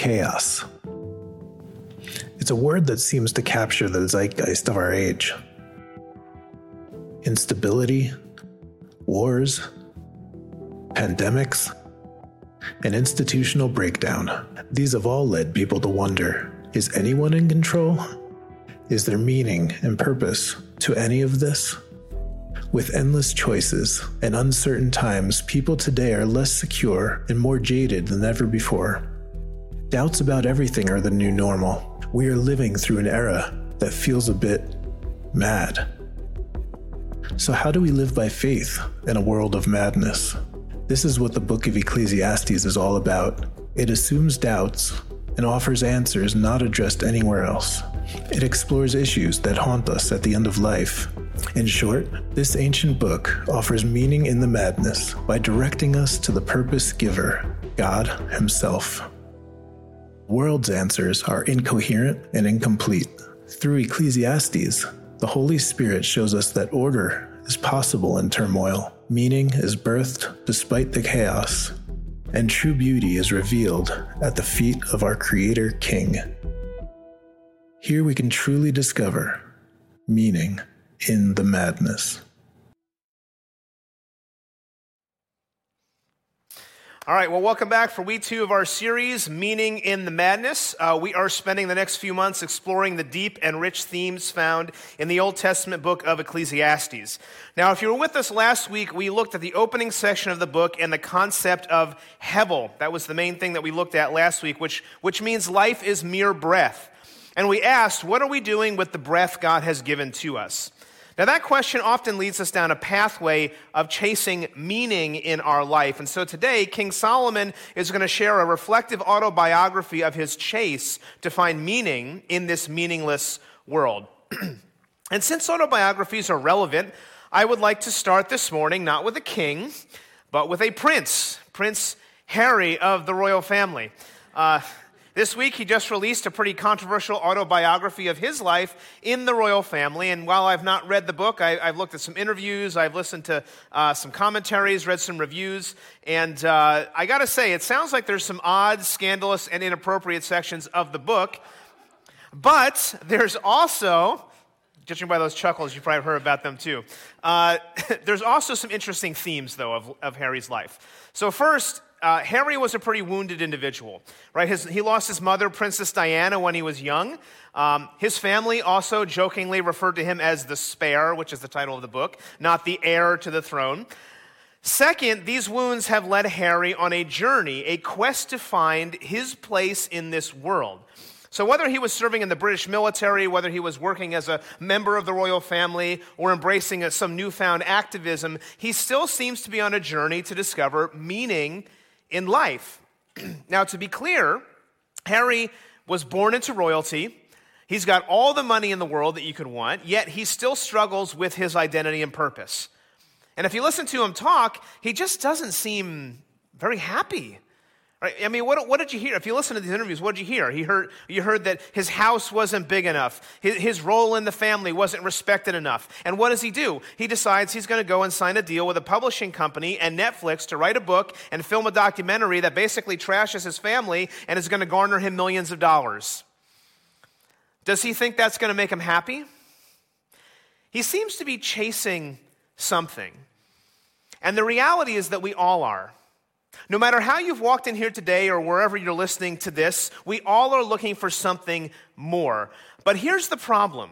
chaos. It's a word that seems to capture the zeitgeist of our age. Instability, wars, pandemics, and institutional breakdown. These have all led people to wonder is anyone in control? Is there meaning and purpose to any of this? With endless choices and uncertain times, people today are less secure and more jaded than ever before. Doubts about everything are the new normal. We are living through an era that feels a bit mad. So, how do we live by faith in a world of madness? This is what the book of Ecclesiastes is all about. It assumes doubts and offers answers not addressed anywhere else. It explores issues that haunt us at the end of life. In short, this ancient book offers meaning in the madness by directing us to the purpose giver, God Himself. World's answers are incoherent and incomplete. Through Ecclesiastes, the Holy Spirit shows us that order is possible in turmoil, meaning is birthed despite the chaos, and true beauty is revealed at the feet of our Creator King. Here we can truly discover meaning in the madness. All right, well, welcome back for week two of our series, Meaning in the Madness. Uh, we are spending the next few months exploring the deep and rich themes found in the Old Testament book of Ecclesiastes. Now, if you were with us last week, we looked at the opening section of the book and the concept of Hevel. That was the main thing that we looked at last week, which, which means life is mere breath. And we asked, what are we doing with the breath God has given to us? Now, that question often leads us down a pathway of chasing meaning in our life. And so today, King Solomon is going to share a reflective autobiography of his chase to find meaning in this meaningless world. and since autobiographies are relevant, I would like to start this morning not with a king, but with a prince, Prince Harry of the royal family. Uh, this week, he just released a pretty controversial autobiography of his life in the royal family. And while I've not read the book, I, have looked at some interviews, I've listened to uh, some commentaries, read some reviews, and uh, I got to say, it sounds like there's some odd, scandalous, and inappropriate sections of the book. But there's also, judging by those chuckles, you probably heard about them too. Uh, there's also some interesting themes, though, of, of Harry's life. So, first, uh, Harry was a pretty wounded individual, right? His, he lost his mother, Princess Diana, when he was young. Um, his family also jokingly referred to him as the spare, which is the title of the book, not the heir to the throne. Second, these wounds have led Harry on a journey, a quest to find his place in this world. So, whether he was serving in the British military, whether he was working as a member of the royal family, or embracing some newfound activism, he still seems to be on a journey to discover meaning in life. now, to be clear, Harry was born into royalty. He's got all the money in the world that you could want, yet he still struggles with his identity and purpose. And if you listen to him talk, he just doesn't seem very happy. I mean, what, what, did you hear? If you listen to these interviews, what did you hear? He heard, you heard that his house wasn't big enough. His, his role in the family wasn't respected enough. And what does he do? He decides he's going to go and sign a deal with a publishing company and Netflix to write a book and film a documentary that basically trashes his family and is going to garner him millions of dollars. Does he think that's going to make him happy? He seems to be chasing something. And the reality is that we all are. No matter how you've walked in here today or wherever you're listening to this, we all are looking for something more. But here's the problem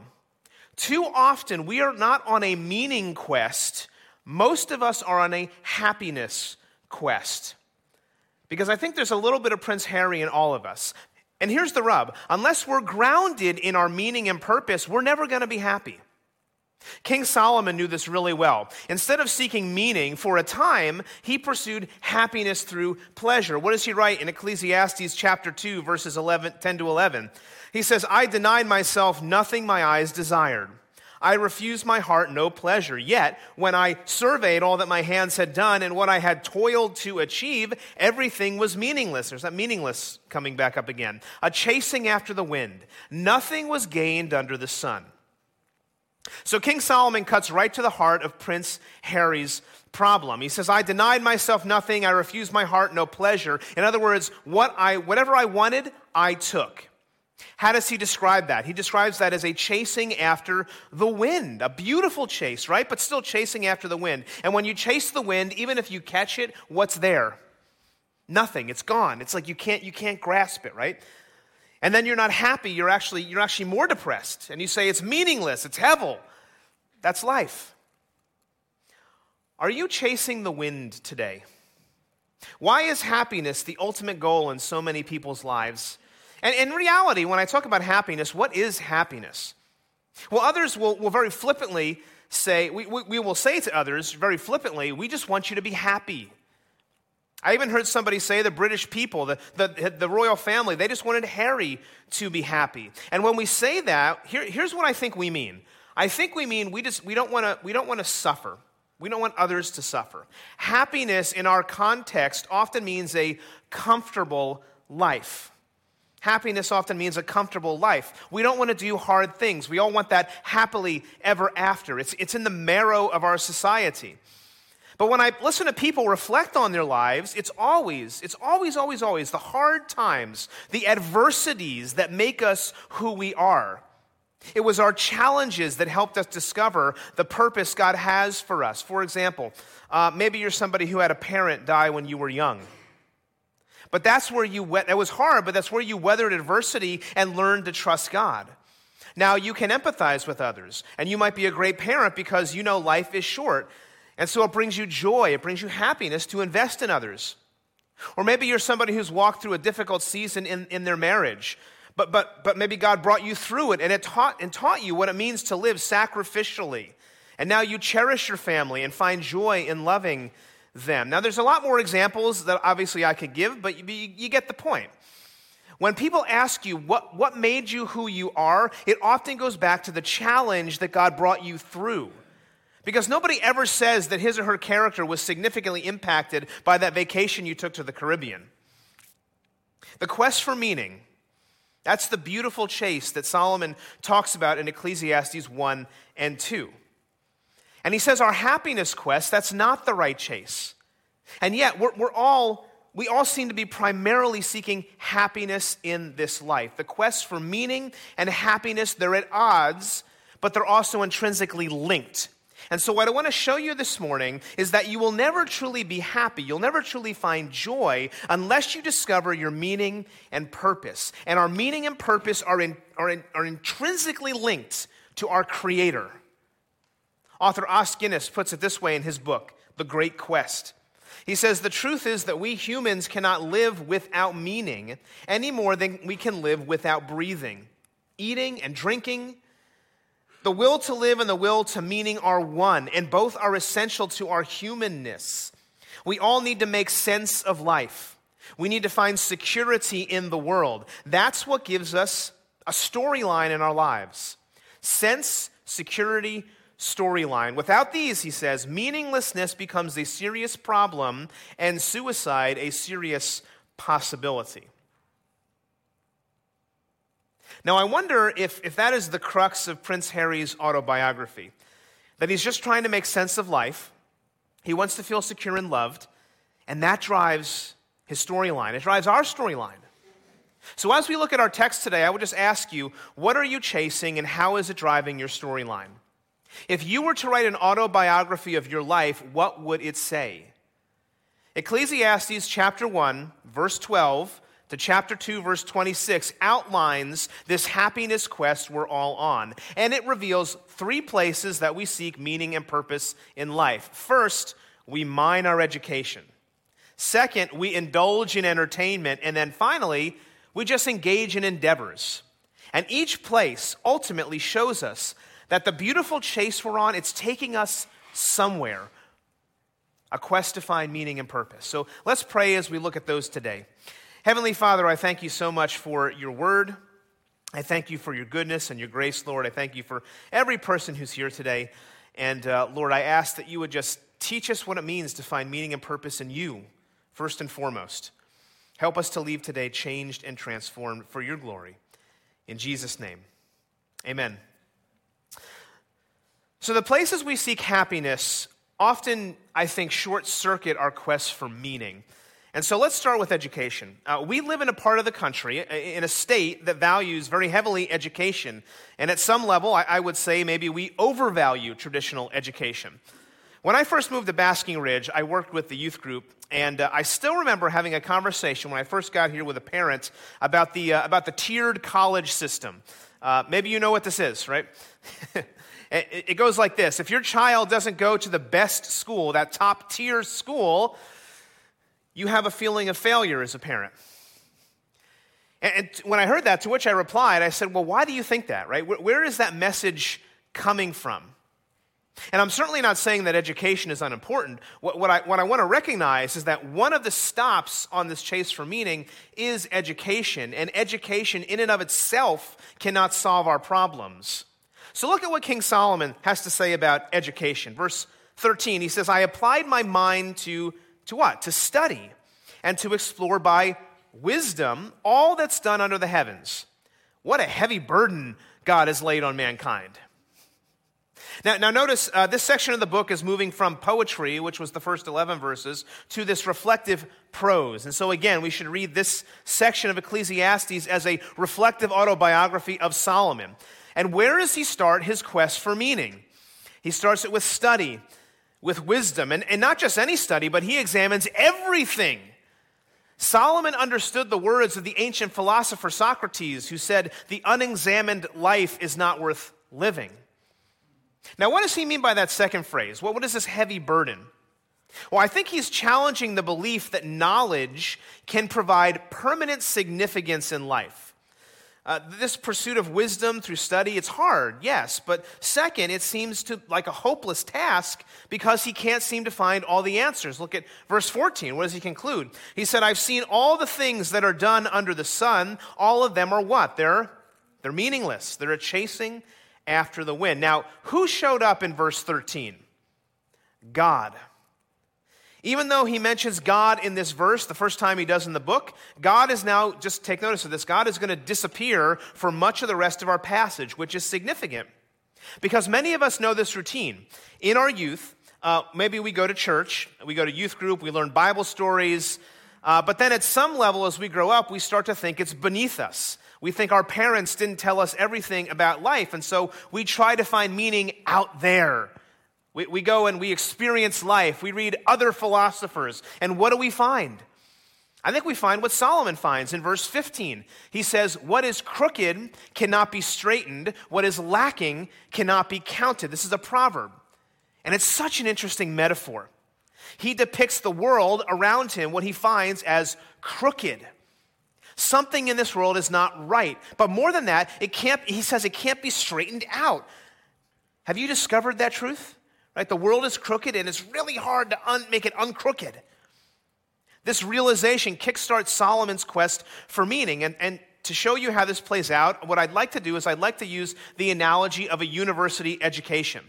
too often we are not on a meaning quest, most of us are on a happiness quest. Because I think there's a little bit of Prince Harry in all of us. And here's the rub unless we're grounded in our meaning and purpose, we're never going to be happy. King Solomon knew this really well. Instead of seeking meaning for a time, he pursued happiness through pleasure. What does he write in Ecclesiastes chapter 2, verses 11, 10 to 11? He says, I denied myself nothing my eyes desired. I refused my heart no pleasure. Yet, when I surveyed all that my hands had done and what I had toiled to achieve, everything was meaningless. There's that meaningless coming back up again. A chasing after the wind. Nothing was gained under the sun. So King Solomon cuts right to the heart of Prince Harry's problem. He says, I denied myself nothing, I refused my heart no pleasure. In other words, what I, whatever I wanted, I took. How does he describe that? He describes that as a chasing after the wind, a beautiful chase, right? But still chasing after the wind. And when you chase the wind, even if you catch it, what's there? Nothing. It's gone. It's like you can't you can't grasp it, right? And then you're not happy, you're actually you're actually more depressed. And you say it's meaningless, it's hevel. That's life. Are you chasing the wind today? Why is happiness the ultimate goal in so many people's lives? And in reality, when I talk about happiness, what is happiness? Well, others will, will very flippantly say, we, we, we will say to others very flippantly, we just want you to be happy. I even heard somebody say the British people, the, the, the, royal family, they just wanted Harry to be happy. And when we say that, here, here's what I think we mean. I think we mean we, just, we don't wanna we don't want to suffer. We don't want others to suffer. Happiness in our context often means a comfortable life. Happiness often means a comfortable life. We don't want to do hard things. We all want that happily ever after. It's, it's in the marrow of our society. But when I listen to people reflect on their lives, it's always, it's always, always, always the hard times, the adversities that make us who we are. It was our challenges that helped us discover the purpose God has for us. For example, uh, maybe you're somebody who had a parent die when you were young. But that's where you, that was hard, but that's where you weathered adversity and learned to trust God. Now, you can empathize with others, and you might be a great parent because you know life is short. And so it brings you joy, it brings you happiness to invest in others. Or maybe you're somebody who's walked through a difficult season in, in their marriage, but, but, but maybe God brought you through it and it taught, and taught you what it means to live sacrificially. And now you cherish your family and find joy in loving them. Now, there's a lot more examples that obviously I could give, but you, you get the point. When people ask you what, what made you who you are, it often goes back to the challenge that God brought you through. Because nobody ever says that his or her character was significantly impacted by that vacation you took to the Caribbean. The quest for meaning, that's the beautiful chase that Solomon talks about in Ecclesiastes 1 and 2. And he says our happiness quest, that's not the right chase. And yet, we're, we're all, we all seem to be primarily seeking happiness in this life. The quest for meaning and happiness, they're at odds, but they're also intrinsically linked. And so, what I want to show you this morning is that you will never truly be happy. You'll never truly find joy unless you discover your meaning and purpose. And our meaning and purpose are, in, are, in, are intrinsically linked to our Creator. Author Os Guinness puts it this way in his book, The Great Quest. He says, The truth is that we humans cannot live without meaning any more than we can live without breathing. Eating and drinking, the will to live and the will to meaning are one, and both are essential to our humanness. We all need to make sense of life. We need to find security in the world. That's what gives us a storyline in our lives sense, security, storyline. Without these, he says, meaninglessness becomes a serious problem and suicide a serious possibility. Now, I wonder if, if that is the crux of Prince Harry's autobiography that he's just trying to make sense of life, he wants to feel secure and loved, and that drives his storyline. It drives our storyline. So, as we look at our text today, I would just ask you, what are you chasing and how is it driving your storyline? If you were to write an autobiography of your life, what would it say? Ecclesiastes chapter 1, verse 12 to chapter 2, verse 26 outlines this happiness quest we're all on. And it reveals three places that we seek meaning and purpose in life. First, we mine our education. Second, we indulge in entertainment. And then finally, we just engage in endeavors. And each place ultimately shows us that the beautiful chase we're on, it's taking us somewhere. A quest to find meaning and purpose. So let's pray as we look at those today. Heavenly Father, I thank you so much for your word. I thank you for your goodness and your grace, Lord. I thank you for every person who's here today. And uh, Lord, I ask that you would just teach us what it means to find meaning and purpose in you, first and foremost. Help us to leave today changed and transformed for your glory. In Jesus' name, amen. So, the places we seek happiness often, I think, short circuit our quest for meaning. And so let's start with education. Uh, we live in a part of the country, in a state that values very heavily education. And at some level, I, I would say maybe we overvalue traditional education. When I first moved to Basking Ridge, I worked with the youth group, and uh, I still remember having a conversation when I first got here with a parent about the, uh, about the tiered college system. Uh, maybe you know what this is, right? it goes like this If your child doesn't go to the best school, that top tier school, you have a feeling of failure as a parent. And when I heard that, to which I replied, I said, Well, why do you think that, right? Where is that message coming from? And I'm certainly not saying that education is unimportant. What, what, I, what I want to recognize is that one of the stops on this chase for meaning is education, and education in and of itself cannot solve our problems. So look at what King Solomon has to say about education. Verse 13, he says, I applied my mind to to what? To study and to explore by wisdom all that's done under the heavens. What a heavy burden God has laid on mankind. Now, now notice uh, this section of the book is moving from poetry, which was the first 11 verses, to this reflective prose. And so, again, we should read this section of Ecclesiastes as a reflective autobiography of Solomon. And where does he start his quest for meaning? He starts it with study with wisdom. And, and not just any study, but he examines everything. Solomon understood the words of the ancient philosopher Socrates, who said, The unexamined life is not worth living. Now, what does he mean by that second phrase? What, what is this heavy burden? Well, I think he's challenging the belief that knowledge can provide permanent significance in life. Uh, this pursuit of wisdom through study, it's hard, yes. But second, it seems to like a hopeless task because he can't seem to find all the answers. Look at verse 14. What does he conclude? He said, I've seen all the things that are done under the sun. All of them are what? They're, they're meaningless. They're a chasing after the wind. Now, who showed up in verse 13? God. Even though he mentions God in this verse, the first time he does in the book, God is now, just take notice of this, God is going to disappear for much of the rest of our passage, which is significant. Because many of us know this routine. In our youth, uh, maybe we go to church, we go to youth group, we learn Bible stories, uh, but then at some level, as we grow up, we start to think it's beneath us. We think our parents didn't tell us everything about life, and so we try to find meaning out there we, we go and we experience life. We read other philosophers. And what do we find? I think we find what Solomon finds in verse 15. He says, What is crooked cannot be straightened, what is lacking cannot be counted. This is a proverb. And it's such an interesting metaphor. He depicts the world around him, what he finds as crooked. Something in this world is not right. But more than that, it can't, he says it can't be straightened out. Have you discovered that truth? Right? The world is crooked and it's really hard to un- make it uncrooked. This realization kickstarts Solomon's quest for meaning. And, and to show you how this plays out, what I'd like to do is I'd like to use the analogy of a university education.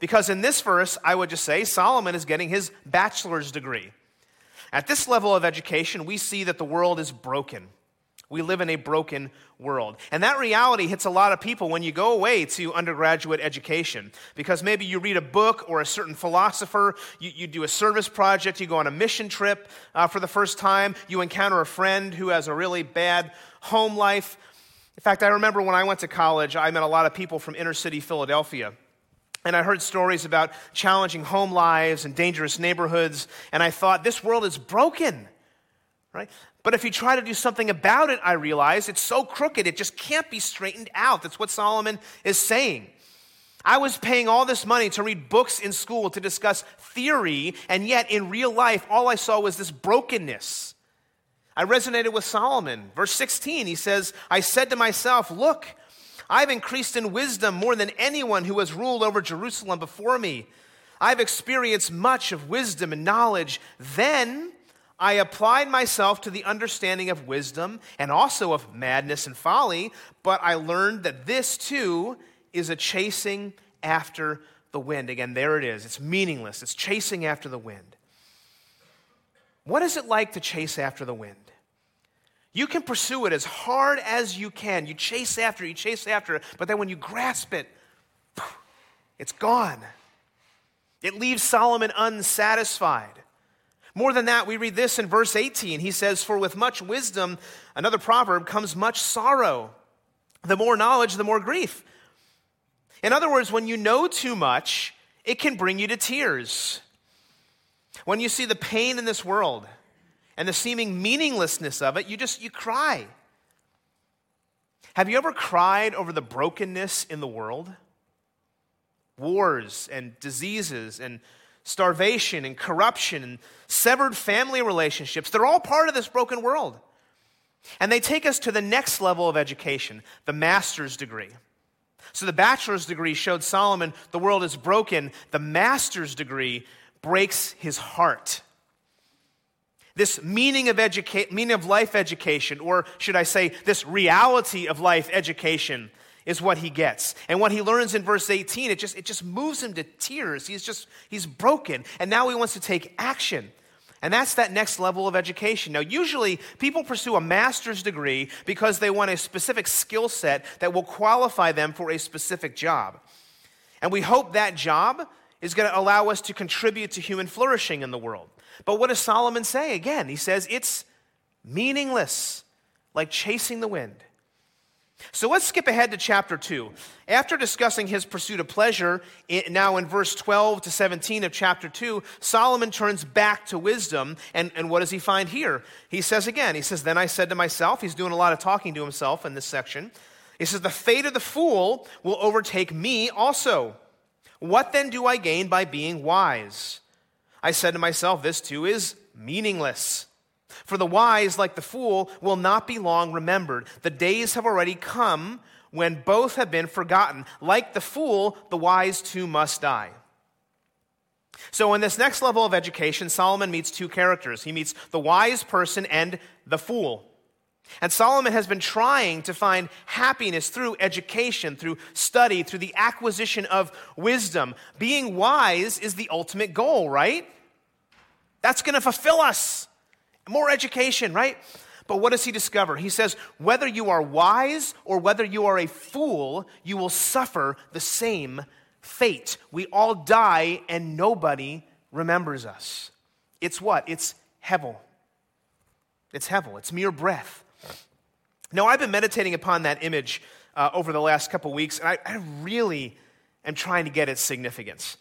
Because in this verse, I would just say Solomon is getting his bachelor's degree. At this level of education, we see that the world is broken. We live in a broken world. And that reality hits a lot of people when you go away to undergraduate education. Because maybe you read a book or a certain philosopher, you, you do a service project, you go on a mission trip uh, for the first time, you encounter a friend who has a really bad home life. In fact, I remember when I went to college, I met a lot of people from inner city Philadelphia. And I heard stories about challenging home lives and dangerous neighborhoods. And I thought, this world is broken, right? But if you try to do something about it, I realize it's so crooked, it just can't be straightened out. That's what Solomon is saying. I was paying all this money to read books in school to discuss theory, and yet in real life, all I saw was this brokenness. I resonated with Solomon. Verse 16, he says, I said to myself, Look, I've increased in wisdom more than anyone who has ruled over Jerusalem before me. I've experienced much of wisdom and knowledge. Then I applied myself to the understanding of wisdom and also of madness and folly, but I learned that this too is a chasing after the wind. Again, there it is. It's meaningless, it's chasing after the wind. What is it like to chase after the wind? You can pursue it as hard as you can. You chase after it, you chase after it, but then when you grasp it, It's gone. It leaves Solomon unsatisfied. More than that, we read this in verse 18. He says, For with much wisdom, another proverb, comes much sorrow. The more knowledge, the more grief. In other words, when you know too much, it can bring you to tears. When you see the pain in this world and the seeming meaninglessness of it, you just you cry. Have you ever cried over the brokenness in the world? Wars and diseases and starvation and corruption and severed family relationships, they're all part of this broken world. And they take us to the next level of education, the master's degree. So the bachelor's degree showed Solomon the world is broken. The master's degree breaks his heart. This meaning of, educa- meaning of life education, or should I say, this reality of life education, is what he gets. And what he learns in verse 18, it just, it just moves him to tears. He's just, he's broken. And now he wants to take action. And that's that next level of education. Now, usually people pursue a master's degree because they want a specific skill set that will qualify them for a specific job. And we hope that job is going to allow us to contribute to human flourishing in the world. But what does Solomon say? Again, he says it's meaningless, like chasing the wind. So let's skip ahead to chapter 2. After discussing his pursuit of pleasure, now in verse 12 to 17 of chapter 2, Solomon turns back to wisdom. And, and what does he find here? He says again, he says, Then I said to myself, he's doing a lot of talking to himself in this section. He says, The fate of the fool will overtake me also. What then do I gain by being wise? I said to myself, This too is meaningless. For the wise, like the fool, will not be long remembered. The days have already come when both have been forgotten. Like the fool, the wise too must die. So, in this next level of education, Solomon meets two characters. He meets the wise person and the fool. And Solomon has been trying to find happiness through education, through study, through the acquisition of wisdom. Being wise is the ultimate goal, right? That's going to fulfill us. More education, right? But what does he discover? He says, whether you are wise or whether you are a fool, you will suffer the same fate. We all die and nobody remembers us. It's what? It's hevel. It's hevel. It's mere breath. Now, I've been meditating upon that image uh, over the last couple weeks, and I, I really am trying to get its significance.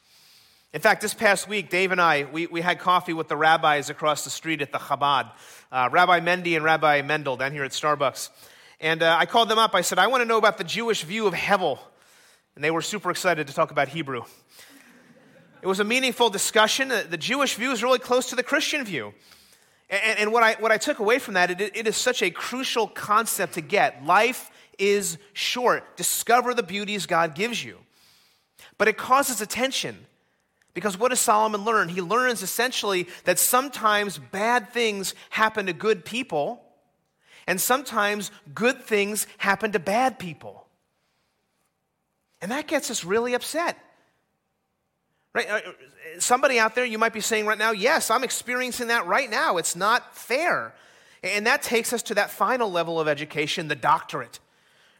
In fact, this past week, Dave and I, we, we had coffee with the rabbis across the street at the Chabad, uh, Rabbi Mendy and Rabbi Mendel down here at Starbucks. And uh, I called them up. I said, I want to know about the Jewish view of Hevel. And they were super excited to talk about Hebrew. It was a meaningful discussion. The Jewish view is really close to the Christian view. And, and what, I, what I took away from that, it, it is such a crucial concept to get. Life is short. Discover the beauties God gives you. But it causes attention. Because what does Solomon learn? He learns essentially that sometimes bad things happen to good people, and sometimes good things happen to bad people. And that gets us really upset. Right? Uh, somebody out there, you might be saying right now, yes, I'm experiencing that right now. It's not fair. And that takes us to that final level of education, the doctorate,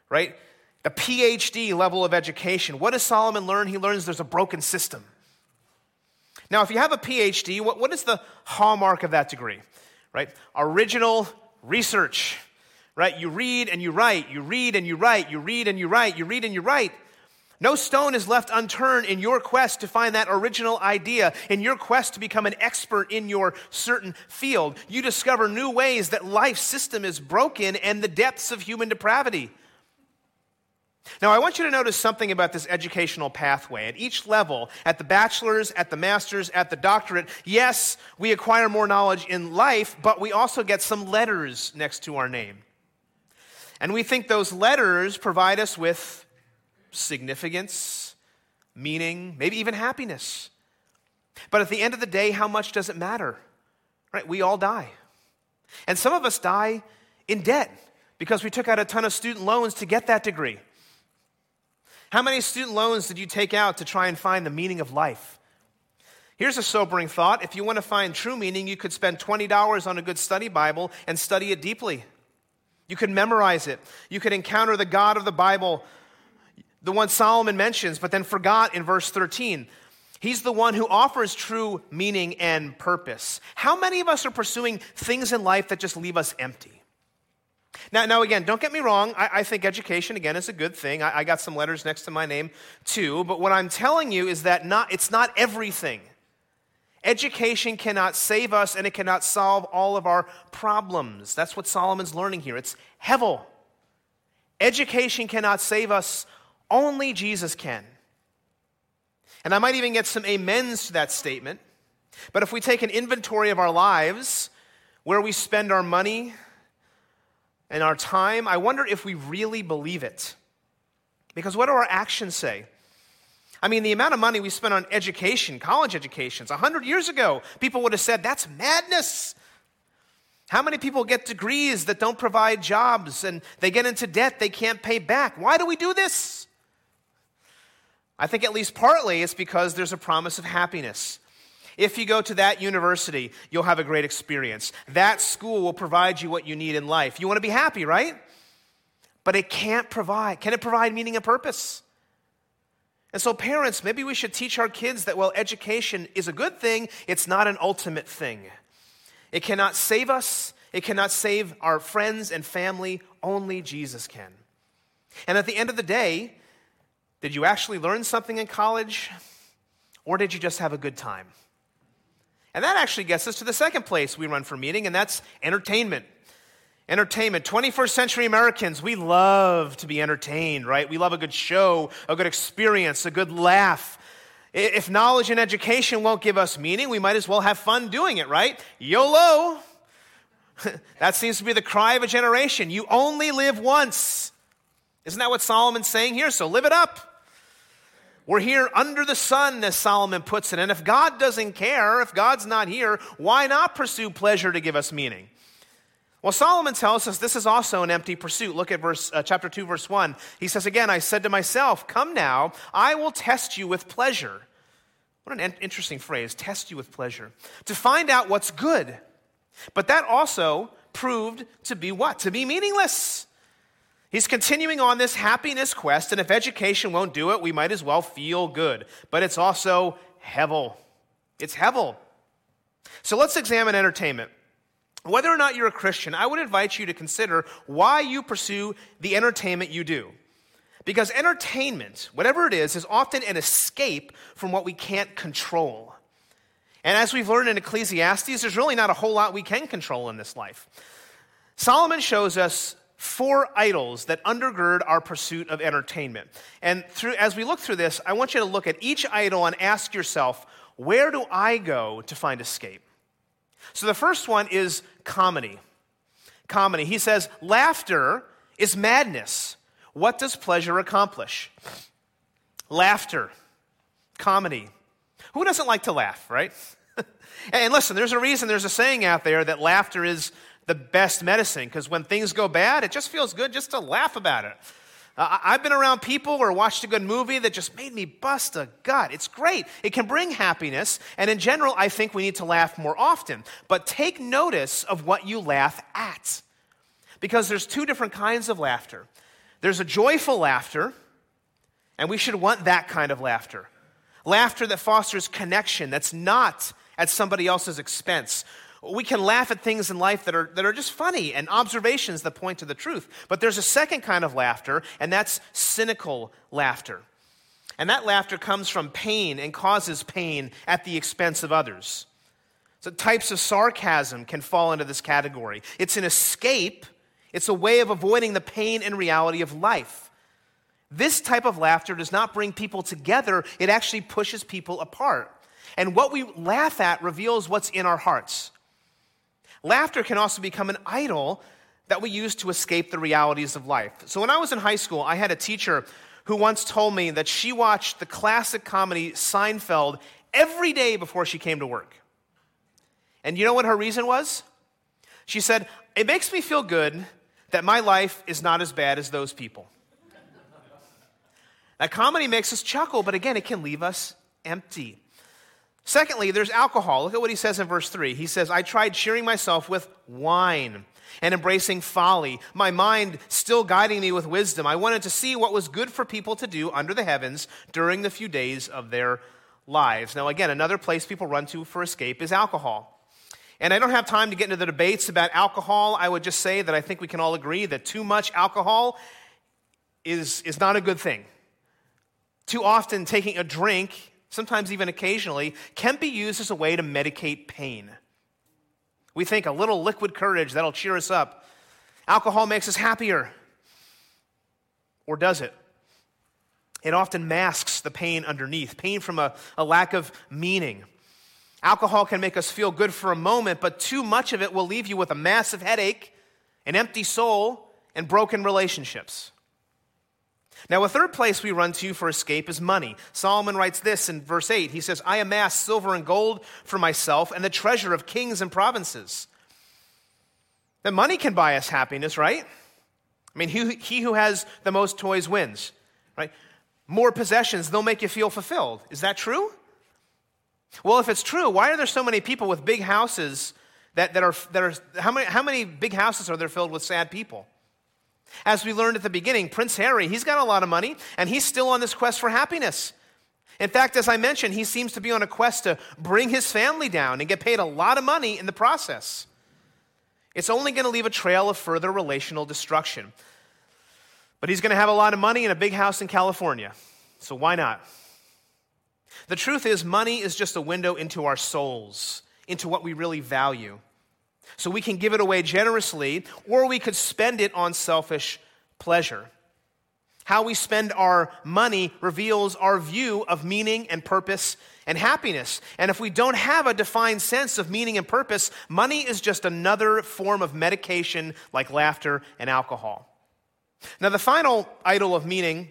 right? The PhD level of education. What does Solomon learn? He learns there's a broken system. Now, if you have a PhD, what, what is the hallmark of that degree? Right? Original research. Right? You read and you write, you read and you write, you read and you write, you read and you write. No stone is left unturned in your quest to find that original idea, in your quest to become an expert in your certain field. You discover new ways that life system is broken and the depths of human depravity. Now, I want you to notice something about this educational pathway. At each level, at the bachelor's, at the master's, at the doctorate, yes, we acquire more knowledge in life, but we also get some letters next to our name. And we think those letters provide us with significance, meaning, maybe even happiness. But at the end of the day, how much does it matter? Right? We all die. And some of us die in debt because we took out a ton of student loans to get that degree. How many student loans did you take out to try and find the meaning of life? Here's a sobering thought. If you want to find true meaning, you could spend $20 on a good study Bible and study it deeply. You could memorize it. You could encounter the God of the Bible the one Solomon mentions, but then forgot in verse 13. He's the one who offers true meaning and purpose. How many of us are pursuing things in life that just leave us empty? Now, now again, don't get me wrong. I, I think education, again, is a good thing. I, I got some letters next to my name, too. But what I'm telling you is that not, it's not everything. Education cannot save us and it cannot solve all of our problems. That's what Solomon's learning here. It's hevel. Education cannot save us, only Jesus can. And I might even get some amens to that statement. But if we take an inventory of our lives, where we spend our money and our time, I wonder if we really believe it. Because what do our actions say? I mean, the amount of money we spend on education, college educations, 100 years ago, people would have said, that's madness. How many people get degrees that don't provide jobs and they get into debt they can't pay back? Why do we do this? I think at least partly it's because there's a promise of happiness. If you go to that university, you'll have a great experience. That school will provide you what you need in life. You want to be happy, right? But it can't provide. Can it provide meaning and purpose? And so, parents, maybe we should teach our kids that, well, education is a good thing, it's not an ultimate thing. It cannot save us, it cannot save our friends and family, only Jesus can. And at the end of the day, did you actually learn something in college, or did you just have a good time? And that actually gets us to the second place we run for meeting, and that's entertainment. Entertainment. 21st century Americans, we love to be entertained, right? We love a good show, a good experience, a good laugh. If knowledge and education won't give us meaning, we might as well have fun doing it, right? YOLO. that seems to be the cry of a generation. You only live once. Isn't that what Solomon's saying here? So live it up. We're here under the sun, as Solomon puts it. And if God doesn't care, if God's not here, why not pursue pleasure to give us meaning? Well, Solomon tells us this is also an empty pursuit. Look at verse, uh, chapter 2, verse 1. He says, Again, I said to myself, Come now, I will test you with pleasure. What an interesting phrase, test you with pleasure, to find out what's good. But that also proved to be what? To be meaningless. He's continuing on this happiness quest, and if education won't do it, we might as well feel good. But it's also hevel. It's hevel. So let's examine entertainment. Whether or not you're a Christian, I would invite you to consider why you pursue the entertainment you do. Because entertainment, whatever it is, is often an escape from what we can't control. And as we've learned in Ecclesiastes, there's really not a whole lot we can control in this life. Solomon shows us four idols that undergird our pursuit of entertainment. And through, as we look through this, I want you to look at each idol and ask yourself, where do I go to find escape? So the first one is comedy. Comedy. He says, laughter is madness. What does pleasure accomplish? Laughter, comedy. Who doesn't like to laugh, right? and listen, there's a reason, there's a saying out there that laughter is the best medicine because when things go bad, it just feels good just to laugh about it. Uh, I've been around people or watched a good movie that just made me bust a gut. It's great. It can bring happiness. And in general, I think we need to laugh more often. But take notice of what you laugh at. Because there's two different kinds of laughter there's a joyful laughter, and we should want that kind of laughter. Laughter that fosters connection, that's not at somebody else's expense. We can laugh at things in life that are, that are just funny and observations that point to the truth. But there's a second kind of laughter, and that's cynical laughter. And that laughter comes from pain and causes pain at the expense of others. So, types of sarcasm can fall into this category. It's an escape, it's a way of avoiding the pain and reality of life. This type of laughter does not bring people together, it actually pushes people apart. And what we laugh at reveals what's in our hearts. Laughter can also become an idol that we use to escape the realities of life. So when I was in high school, I had a teacher who once told me that she watched the classic comedy Seinfeld every day before she came to work. And you know what her reason was? She said, It makes me feel good that my life is not as bad as those people. That comedy makes us chuckle, but again, it can leave us empty. Secondly, there's alcohol. Look at what he says in verse 3. He says, I tried cheering myself with wine. and embracing folly, my mind still guiding me with wisdom. I wanted to see what was good for people to do under the heavens during the few days of their lives. Now, again, another place people run to for escape is alcohol. And I don't have time to get into the debates about alcohol. I would just say that I think we can all agree that too much alcohol is, is not a good thing. Too often, taking a drink, sometimes even occasionally, can be used as a way to medicate pain. We think a little liquid courage that'll cheer us up. Alcohol makes us happier. Or does it? It often masks the pain underneath, pain from a, a lack of meaning. Alcohol can make us feel good for a moment, but too much of it will leave you with a massive headache, an empty soul, and broken relationships. Now, a third place we run to for escape is money. Solomon writes this in verse 8. He says, I amass silver and gold for myself and the treasure of kings and provinces. That money can buy us happiness, right? I mean, he, he who has the most toys wins, right? More possessions, they'll make you feel fulfilled. Is that true? Well, if it's true, why are there so many people with big houses that, that, are, that are how many, how many big houses are there filled with sad people? As we learned at the beginning, Prince Harry, he's got a lot of money, and he's still on this quest for happiness. In fact, as I mentioned, he seems to be on a quest to bring his family down and get paid a lot of money in the process. It's only going to leave a trail of further relational destruction. But he's going to have a lot of money and a big house in California. So why not? The truth is, money is just a window into our souls, into what we really value. So we can give it away generously, or we could spend it on selfish pleasure. How we spend our money reveals our view of meaning and purpose and happiness. And if we don't have a defined sense of meaning and purpose, money is just another form of medication like laughter and alcohol. Now, the final idol of meaning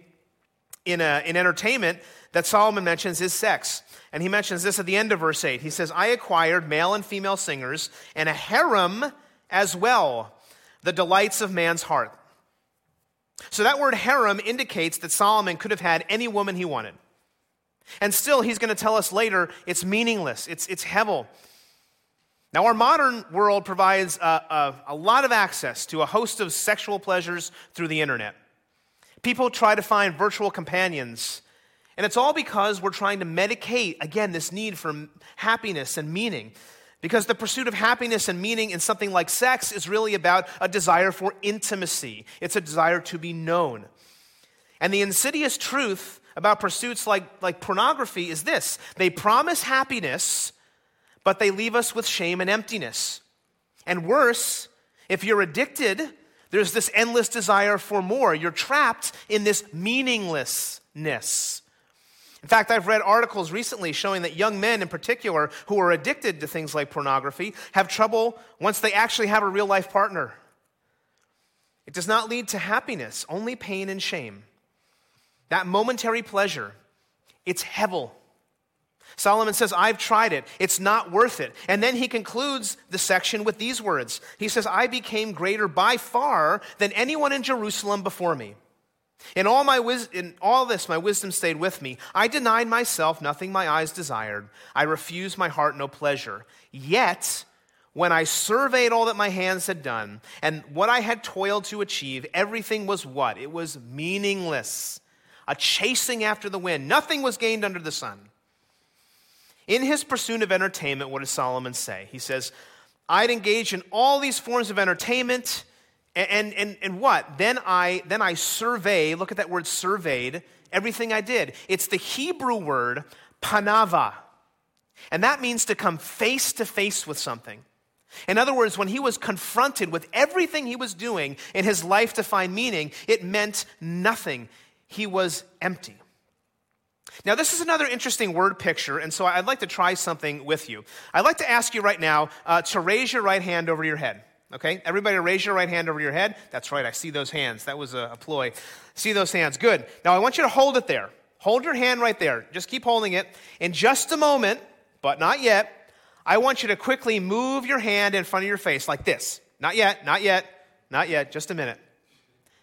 in, a, in entertainment that Solomon mentions is sex. And he mentions this at the end of verse 8. He says, I acquired male and female singers and a harem as well, the delights of man's heart. So that word harem indicates that Solomon could have had any woman he wanted. And still, he's going to tell us later it's meaningless, it's, it's hevel. Now, our modern world provides a, a, a lot of access to a host of sexual pleasures through the internet. People try to find virtual companions and it's all because we're trying to medicate, again, this need for happiness and meaning. Because the pursuit of happiness and meaning in something like sex is really about a desire for intimacy, it's a desire to be known. And the insidious truth about pursuits like, like pornography is this they promise happiness, but they leave us with shame and emptiness. And worse, if you're addicted, there's this endless desire for more. You're trapped in this meaninglessness. In fact, I've read articles recently showing that young men in particular who are addicted to things like pornography have trouble once they actually have a real life partner. It does not lead to happiness, only pain and shame. That momentary pleasure, it's hevel. Solomon says, I've tried it. It's not worth it. And then he concludes the section with these words He says, I became greater by far than anyone in Jerusalem before me. In all, my wis- in all this, my wisdom stayed with me. I denied myself nothing my eyes desired. I refused my heart no pleasure. Yet, when I surveyed all that my hands had done and what I had toiled to achieve, everything was what? It was meaningless, a chasing after the wind. Nothing was gained under the sun. In his pursuit of entertainment, what does Solomon say? He says, I'd engage in all these forms of entertainment and, and, and what? Then I, then I survey, look at that word surveyed, everything I did. It's the Hebrew word panava. And that means to come face to face with something. In other words, when he was confronted with everything he was doing in his life to find meaning, it meant nothing. He was empty. Now, this is another interesting word picture, and so I'd like to try something with you. I'd like to ask you right now uh, to raise your right hand over your head. Okay, everybody raise your right hand over your head. That's right, I see those hands. That was a, a ploy. See those hands. Good. Now I want you to hold it there. Hold your hand right there. Just keep holding it. In just a moment, but not yet, I want you to quickly move your hand in front of your face like this. Not yet, not yet, not yet, just a minute.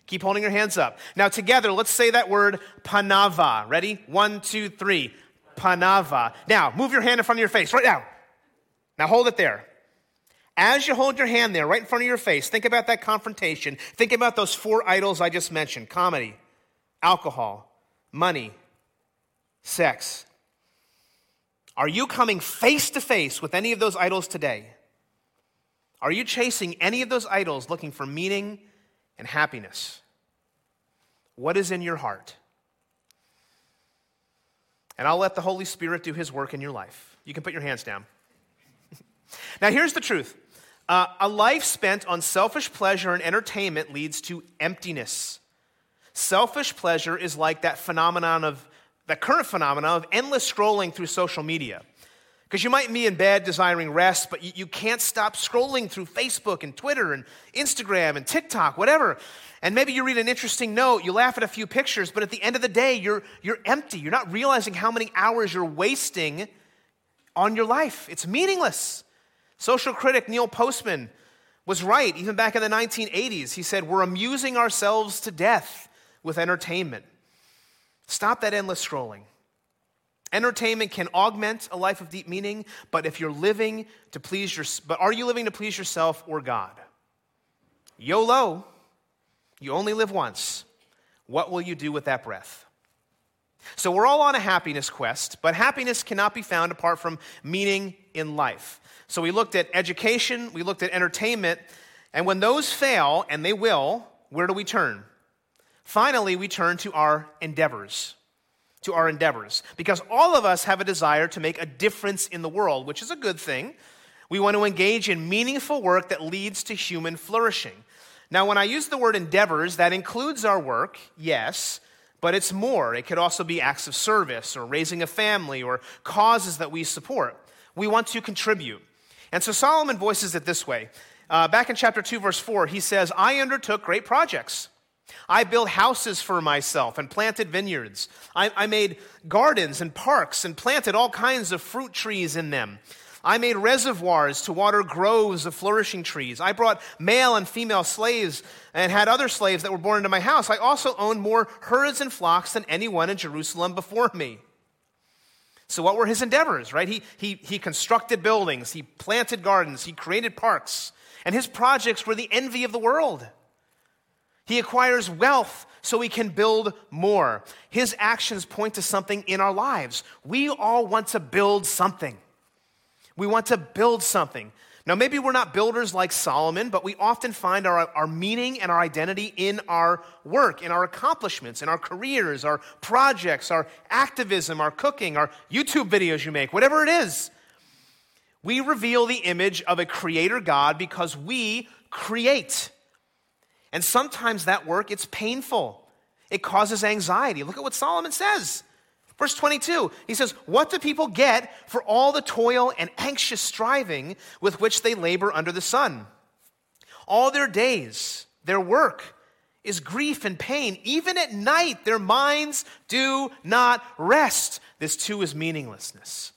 Keep holding your hands up. Now, together, let's say that word panava. Ready? One, two, three. Panava. Now, move your hand in front of your face right now. Now, hold it there. As you hold your hand there, right in front of your face, think about that confrontation. Think about those four idols I just mentioned comedy, alcohol, money, sex. Are you coming face to face with any of those idols today? Are you chasing any of those idols looking for meaning and happiness? What is in your heart? And I'll let the Holy Spirit do his work in your life. You can put your hands down. now, here's the truth uh, a life spent on selfish pleasure and entertainment leads to emptiness. Selfish pleasure is like that phenomenon of, that current phenomenon of endless scrolling through social media. Because you might be in bed desiring rest, but you, can't stop scrolling through Facebook and Twitter and Instagram and TikTok, whatever. And maybe you read an interesting note, you laugh at a few pictures, but at the end of the day, you're, you're empty. You're not realizing how many hours you're wasting on your life. It's meaningless. Social critic Neil Postman was right, even back in the 1980s. He said, We're amusing ourselves to death with entertainment. Stop that endless scrolling. Entertainment can augment a life of deep meaning, but if you're living to please your, but are you living to please yourself or God? YOLO, you only live once. What will you do with that breath? So we're all on a happiness quest, but happiness cannot be found apart from meaning in life. So we looked at education, we looked at entertainment, and when those fail, and they will, where do we turn? Finally, we turn to our endeavors. To our endeavors. Because all of us have a desire to make a difference in the world, which is a good thing. We want to engage in meaningful work that leads to human flourishing. Now, when I use the word endeavors, that includes our work, yes, but it's more. It could also be acts of service or raising a family or causes that we support. We want to contribute. And so Solomon voices it this way. Uh, back in chapter 2, verse 4, he says, I undertook great projects. I built houses for myself and planted vineyards. I, I made gardens and parks and planted all kinds of fruit trees in them. I made reservoirs to water groves of flourishing trees. I brought male and female slaves and had other slaves that were born into my house. I also owned more herds and flocks than anyone in Jerusalem before me. So, what were his endeavors, right? He, he, he constructed buildings, he planted gardens, he created parks, and his projects were the envy of the world. He acquires wealth so he can build more. His actions point to something in our lives. We all want to build something. We want to build something. Now, maybe we're not builders like Solomon, but we often find our, our meaning and our identity in our work, in our accomplishments, in our careers, our projects, our activism, our cooking, our YouTube videos you make, whatever it is. We reveal the image of a creator God because we create. And sometimes that work, it's painful. It causes anxiety. Look at what Solomon says. Verse 22, he says, What do people get for all the toil and anxious striving with which they labor under the sun? All their days, their work is grief and pain. Even at night, their minds do not rest. This too is meaninglessness.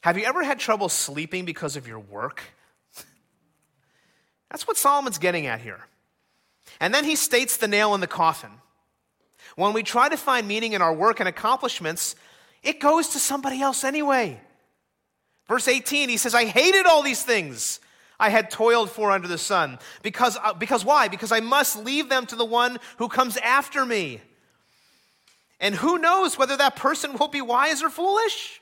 Have you ever had trouble sleeping because of your work? That's what Solomon's getting at here. And then he states the nail in the coffin. When we try to find meaning in our work and accomplishments, it goes to somebody else anyway. Verse 18, he says, I hated all these things I had toiled for under the sun. Because, uh, because why? Because I must leave them to the one who comes after me. And who knows whether that person will be wise or foolish?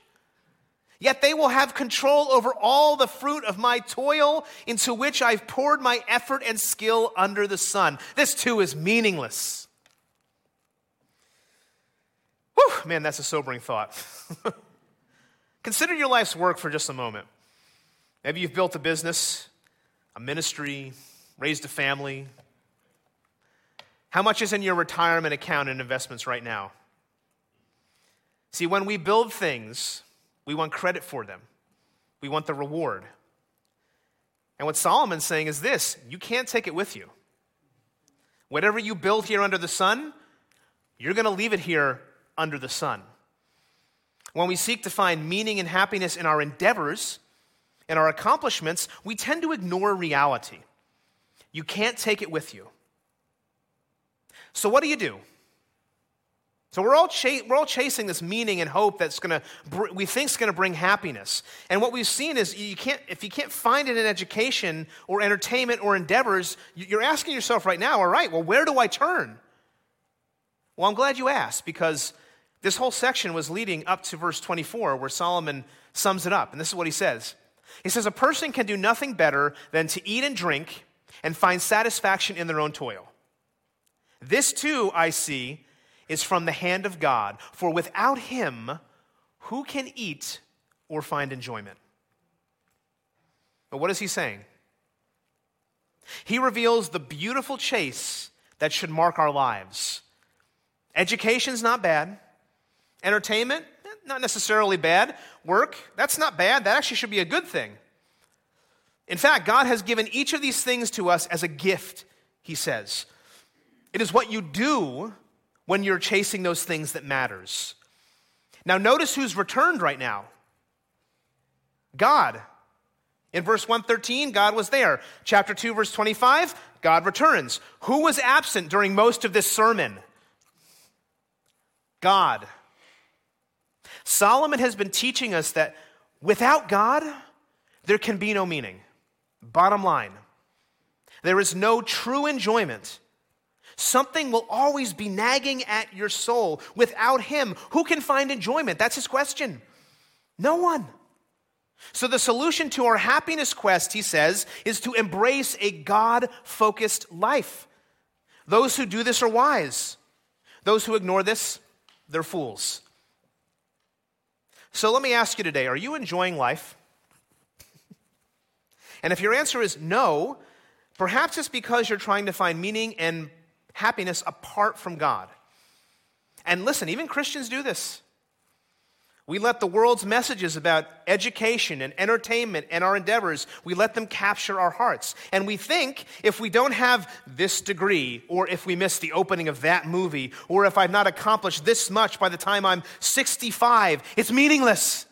Yet they will have control over all the fruit of my toil into which I've poured my effort and skill under the sun. This too is meaningless. Whew, man, that's a sobering thought. Consider your life's work for just a moment. Maybe you've built a business, a ministry, raised a family. How much is in your retirement account and investments right now? See, when we build things, we want credit for them, we want the reward. And what Solomon's saying is this you can't take it with you. Whatever you build here under the sun, you're going to leave it here under the sun. When we seek to find meaning and happiness in our endeavors and our accomplishments, we tend to ignore reality. You can't take it with you. So, what do you do? So we're all, ch- we're all chasing this meaning and hope that's going to br- we think is going to bring happiness. And what we've seen is you can't if you can't find it in education or entertainment or endeavors, you're asking yourself right now, all right, well where do I turn? Well, I'm glad you asked because this whole section was leading up to verse 24 where Solomon sums it up. And this is what he says. He says a person can do nothing better than to eat and drink and find satisfaction in their own toil. This too I see is from the hand of God, for without him, who can eat or find enjoyment? But what is he saying? He reveals the beautiful chase that should mark our lives. Education's not bad. Entertainment, eh, not necessarily bad. Work, that's not bad. That actually should be a good thing. In fact, God has given each of these things to us as a gift, he says. It is what you do when you're chasing those things that matters. Now notice who's returned right now. God. In verse 113, God was there. Chapter 2 verse 25, God returns. Who was absent during most of this sermon? God. Solomon has been teaching us that without God, there can be no meaning. Bottom line, there is no true enjoyment Something will always be nagging at your soul. Without Him, who can find enjoyment? That's his question. No one. So, the solution to our happiness quest, he says, is to embrace a God focused life. Those who do this are wise. Those who ignore this, they're fools. So, let me ask you today are you enjoying life? and if your answer is no, perhaps it's because you're trying to find meaning and happiness apart from God. And listen, even Christians do this. We let the world's messages about education and entertainment and our endeavors, we let them capture our hearts. And we think if we don't have this degree, or if we miss the opening of that movie, or if I've not accomplished this much by the time I'm 65, it's meaningless.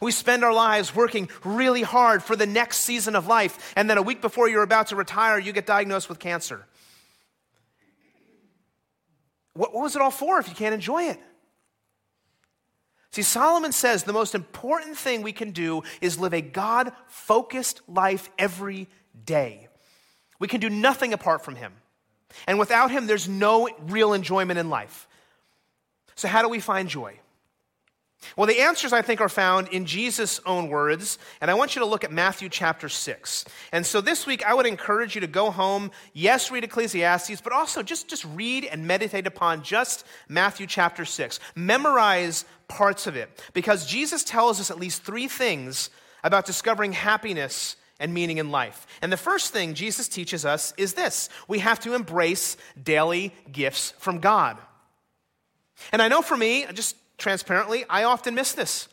We spend our lives working really hard for the next season of life, and then a week before you're about to retire, you get diagnosed with cancer. What, what was it all for if you can't enjoy it? See, Solomon says the most important thing we can do is live a God focused life every day. We can do nothing apart from Him. And without Him, there's no real enjoyment in life. So, how do we find joy? Well, the answers I think are found in Jesus' own words, and I want you to look at Matthew chapter 6. And so this week, I would encourage you to go home, yes, read Ecclesiastes, but also just, just read and meditate upon just Matthew chapter 6. Memorize parts of it, because Jesus tells us at least three things about discovering happiness and meaning in life. And the first thing Jesus teaches us is this we have to embrace daily gifts from God. And I know for me, just transparently, I often miss this.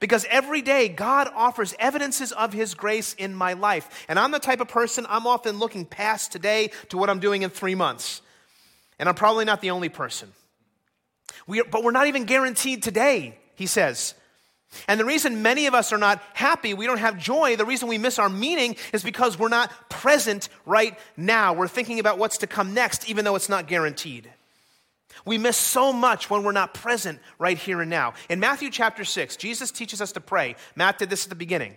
Because every day, God offers evidences of His grace in my life. And I'm the type of person, I'm often looking past today to what I'm doing in three months. And I'm probably not the only person. We are, but we're not even guaranteed today, he says. And the reason many of us are not happy, we don't have joy, the reason we miss our meaning is because we're not present right now. We're thinking about what's to come next, even though it's not guaranteed. We miss so much when we're not present right here and now. In Matthew chapter 6, Jesus teaches us to pray. Matt did this at the beginning.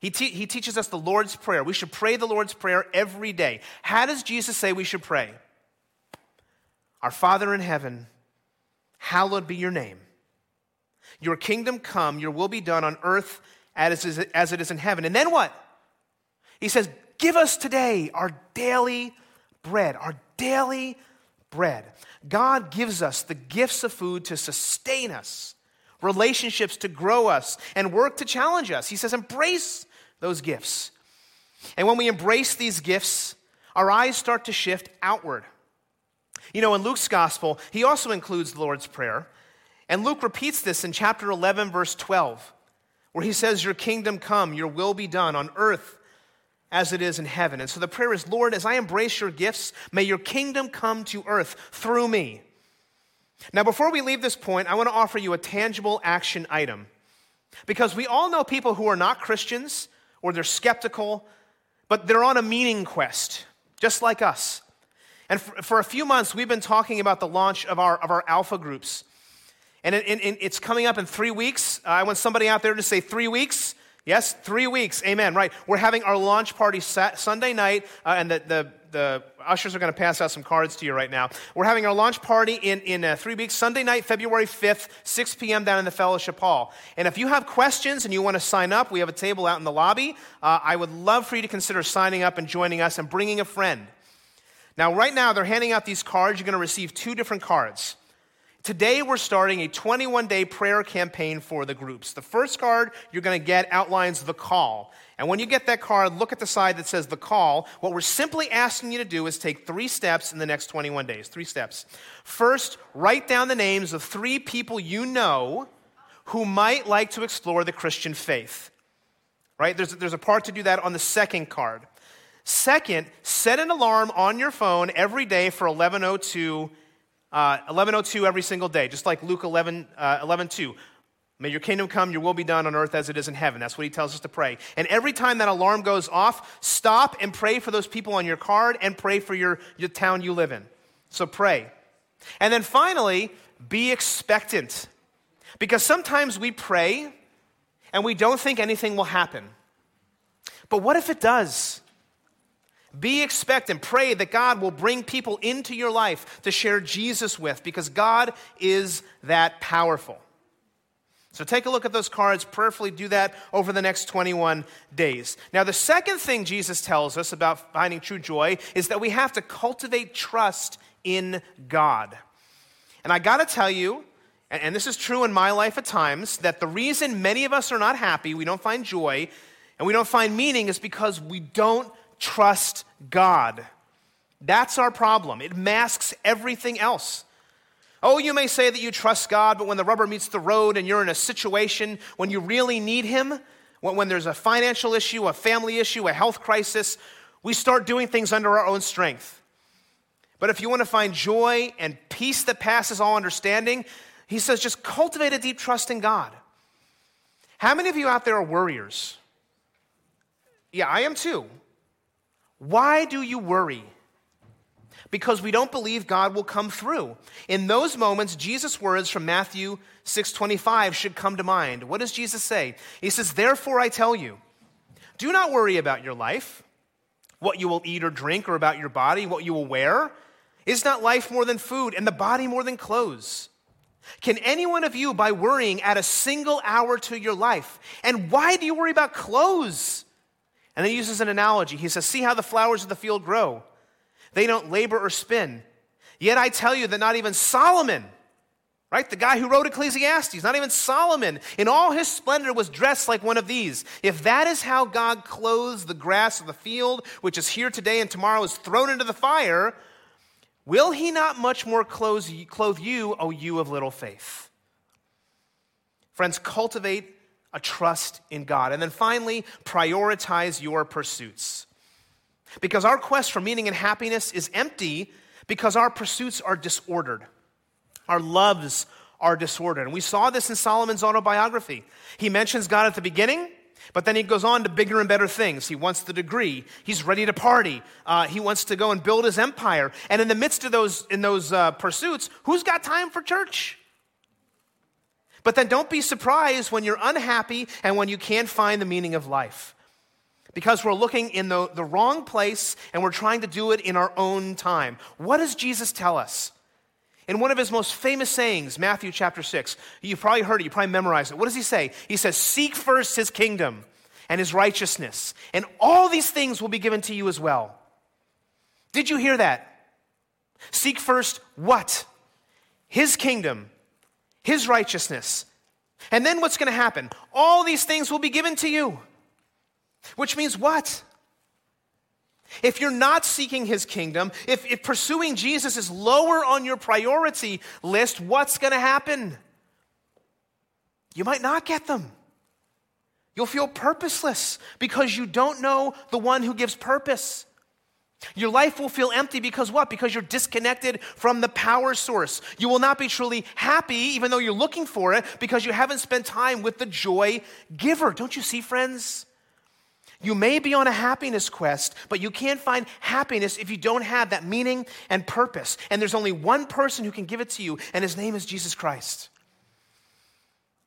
He, te- he teaches us the Lord's Prayer. We should pray the Lord's Prayer every day. How does Jesus say we should pray? Our Father in heaven, hallowed be your name. Your kingdom come, your will be done on earth as it is in heaven. And then what? He says, Give us today our daily bread, our daily bread. God gives us the gifts of food to sustain us, relationships to grow us, and work to challenge us. He says, embrace those gifts. And when we embrace these gifts, our eyes start to shift outward. You know, in Luke's gospel, he also includes the Lord's Prayer. And Luke repeats this in chapter 11, verse 12, where he says, Your kingdom come, your will be done on earth as it is in heaven. And so the prayer is Lord, as I embrace your gifts, may your kingdom come to earth through me. Now, before we leave this point, I want to offer you a tangible action item. Because we all know people who are not Christians or they're skeptical, but they're on a meaning quest, just like us. And for, for, a few months, we've been talking about the launch of our, of our alpha groups. And it, it, it's coming up in three weeks. I want somebody out there to say three weeks. Yes, three weeks. Amen. Right. We're having our launch party Sunday night, uh, and the, the, the, ushers are going to pass out some cards to you right now. We're having our launch party in, in uh, three weeks, Sunday night, February 5th, 6 p.m. down in the Fellowship Hall. And if you have questions and you want to sign up, we have a table out in the lobby. Uh, I would love for you to consider signing up and joining us and bringing a friend. Now, right now, they're handing out these cards. You're going to receive two different cards. Today, we're starting a 21 day prayer campaign for the groups. The first card you're going to get outlines the call. And when you get that card, look at the side that says the call. What we're simply asking you to do is take three steps in the next 21 days. Three steps. First, write down the names of three people you know who might like to explore the Christian faith. Right? There's, there's a part to do that on the second card. Second, set an alarm on your phone every day for 1102, uh, 1102 every single day, just like Luke 11, uh, 11 2. May your kingdom come, your will be done on earth as it is in heaven. That's what he tells us to pray. And every time that alarm goes off, stop and pray for those people on your card and pray for your, your town you live in. So pray. And then finally, be expectant. Because sometimes we pray and we don't think anything will happen. But what if it does? Be expectant. Pray that God will bring people into your life to share Jesus with because God is that powerful. So take a look at those cards, prayerfully do that over the next 21 days. Now, the second thing Jesus tells us about finding true joy is that we have to cultivate trust in God. And I got to tell you, and this is true in my life at times, that the reason many of us are not happy, we don't find joy, and we don't find meaning is because we don't trust God. That's our problem. It masks everything else. Oh, you may say that you trust God, but when the rubber meets the road and you're in a situation when you really need Him, when, there's a financial issue, a family issue, a health crisis, we start doing things under our own strength. But if you want to find joy and peace that passes all understanding, he says just cultivate a deep trust in God. How many of you out there are worriers? Yeah, I am too. Why do you worry? Because we don't believe God will come through. In those moments, Jesus' words from Matthew 6:25 should come to mind. What does Jesus say? He says, "Therefore I tell you, do not worry about your life, what you will eat or drink, or about your body, what you will wear. Is not life more than food, and the body more than clothes?" Can any one of you, by worrying, add a single hour to your life? And why do you worry about clothes? And then he uses an analogy. He says, See how the flowers of the field grow. They don't labor or spin. Yet I tell you that not even Solomon, right, the guy who wrote Ecclesiastes, not even Solomon in all his splendor was dressed like one of these. If that is how God clothes the grass of the field, which is here today and tomorrow is thrown into the fire, will he not much more clothe you, O you of little faith? Friends, cultivate a trust in God. And then finally, prioritize your pursuits. Because our quest for meaning and happiness is empty because our pursuits are disordered. Our loves are disordered. And we saw this in Solomon's autobiography. He mentions God at the beginning, but then he goes on to bigger and better things. He wants the degree. He's ready to party. Uh, he wants to go and build his empire. And in the midst of those, in those uh, pursuits, who's got time for church? But then don't be surprised when you're unhappy and when you can't find the meaning of life. Because we're looking in the, the wrong place and we're trying to do it in our own time. What does Jesus tell us? In one of his most famous sayings, Matthew chapter 6, you've probably heard it, you probably memorized it. What does he say? He says, Seek first his kingdom and his righteousness, and all these things will be given to you as well. Did you hear that? Seek first what? His kingdom his righteousness. And then what's going to happen? All these things will be given to you. Which means what? If you're not seeking his kingdom, if, if pursuing Jesus is lower on your priority list, what's going to happen? You might not get them. You'll feel purposeless because you don't know the one who gives purpose. Your life will feel empty because what? Because you're disconnected from the power source. You will not be truly happy, even though you're looking for it, because you haven't spent time with the joy giver. Don't you see, friends? You may be on a happiness quest, but you can't find happiness if you don't have that meaning and purpose. And there's only one person who can give it to you, and his name is Jesus Christ.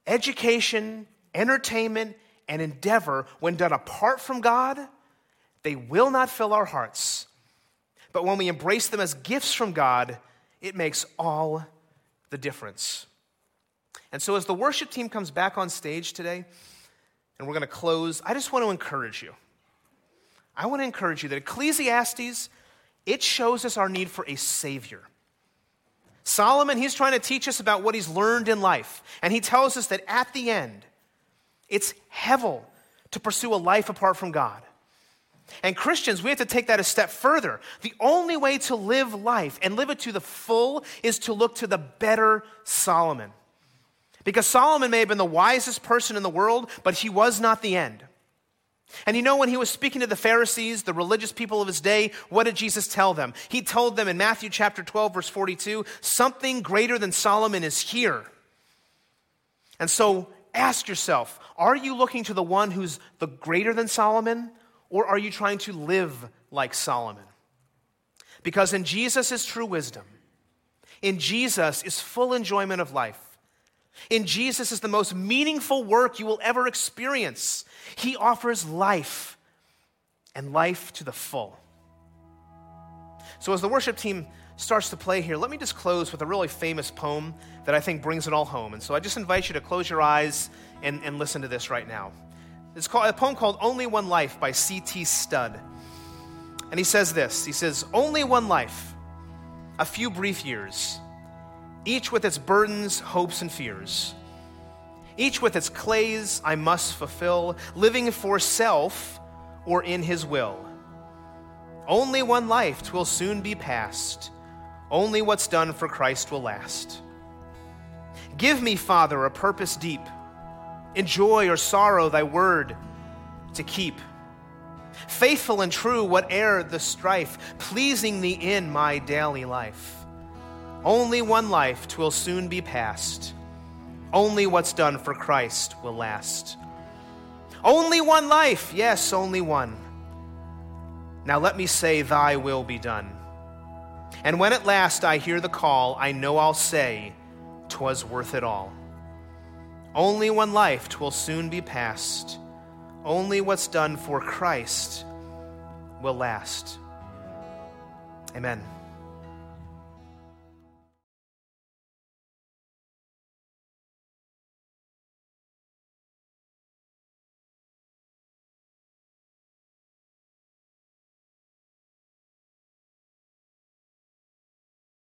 Education, entertainment, and endeavor, when done apart from God, they will not fill our hearts. But when we embrace them as gifts from God, it makes all the difference. And so, as the worship team comes back on stage today, and we're going to close, I just want to encourage you. I want to encourage you that Ecclesiastes, it shows us our need for a Savior. Solomon, he's trying to teach us about what he's learned in life. And he tells us that at the end, it's hevel to pursue a life apart from God. And Christians, we have to take that a step further. The only way to live life and live it to the full is to look to the better Solomon. Because Solomon may have been the wisest person in the world, but he was not the end. And you know, when he was speaking to the Pharisees, the religious people of his day, what did Jesus tell them? He told them in Matthew chapter 12, verse 42, something greater than Solomon is here. And so ask yourself are you looking to the one who's the greater than Solomon, or are you trying to live like Solomon? Because in Jesus is true wisdom, in Jesus is full enjoyment of life. In Jesus is the most meaningful work you will ever experience. He offers life and life to the full. So, as the worship team starts to play here, let me just close with a really famous poem that I think brings it all home. And so, I just invite you to close your eyes and, and listen to this right now. It's called, a poem called Only One Life by C.T. Studd. And he says this He says, Only one life, a few brief years each with its burdens, hopes, and fears. Each with its clays I must fulfill, living for self or in his will. Only one life twill soon be past, only what's done for Christ will last. Give me, Father, a purpose deep, in joy or sorrow, thy word to keep. Faithful and true, whate'er the strife, pleasing thee in my daily life. Only one life twill soon be past. Only what's done for Christ will last. Only one life, yes, only one. Now let me say, Thy will be done. And when at last I hear the call, I know I'll say, Twas worth it all. Only one life twill soon be past. Only what's done for Christ will last. Amen.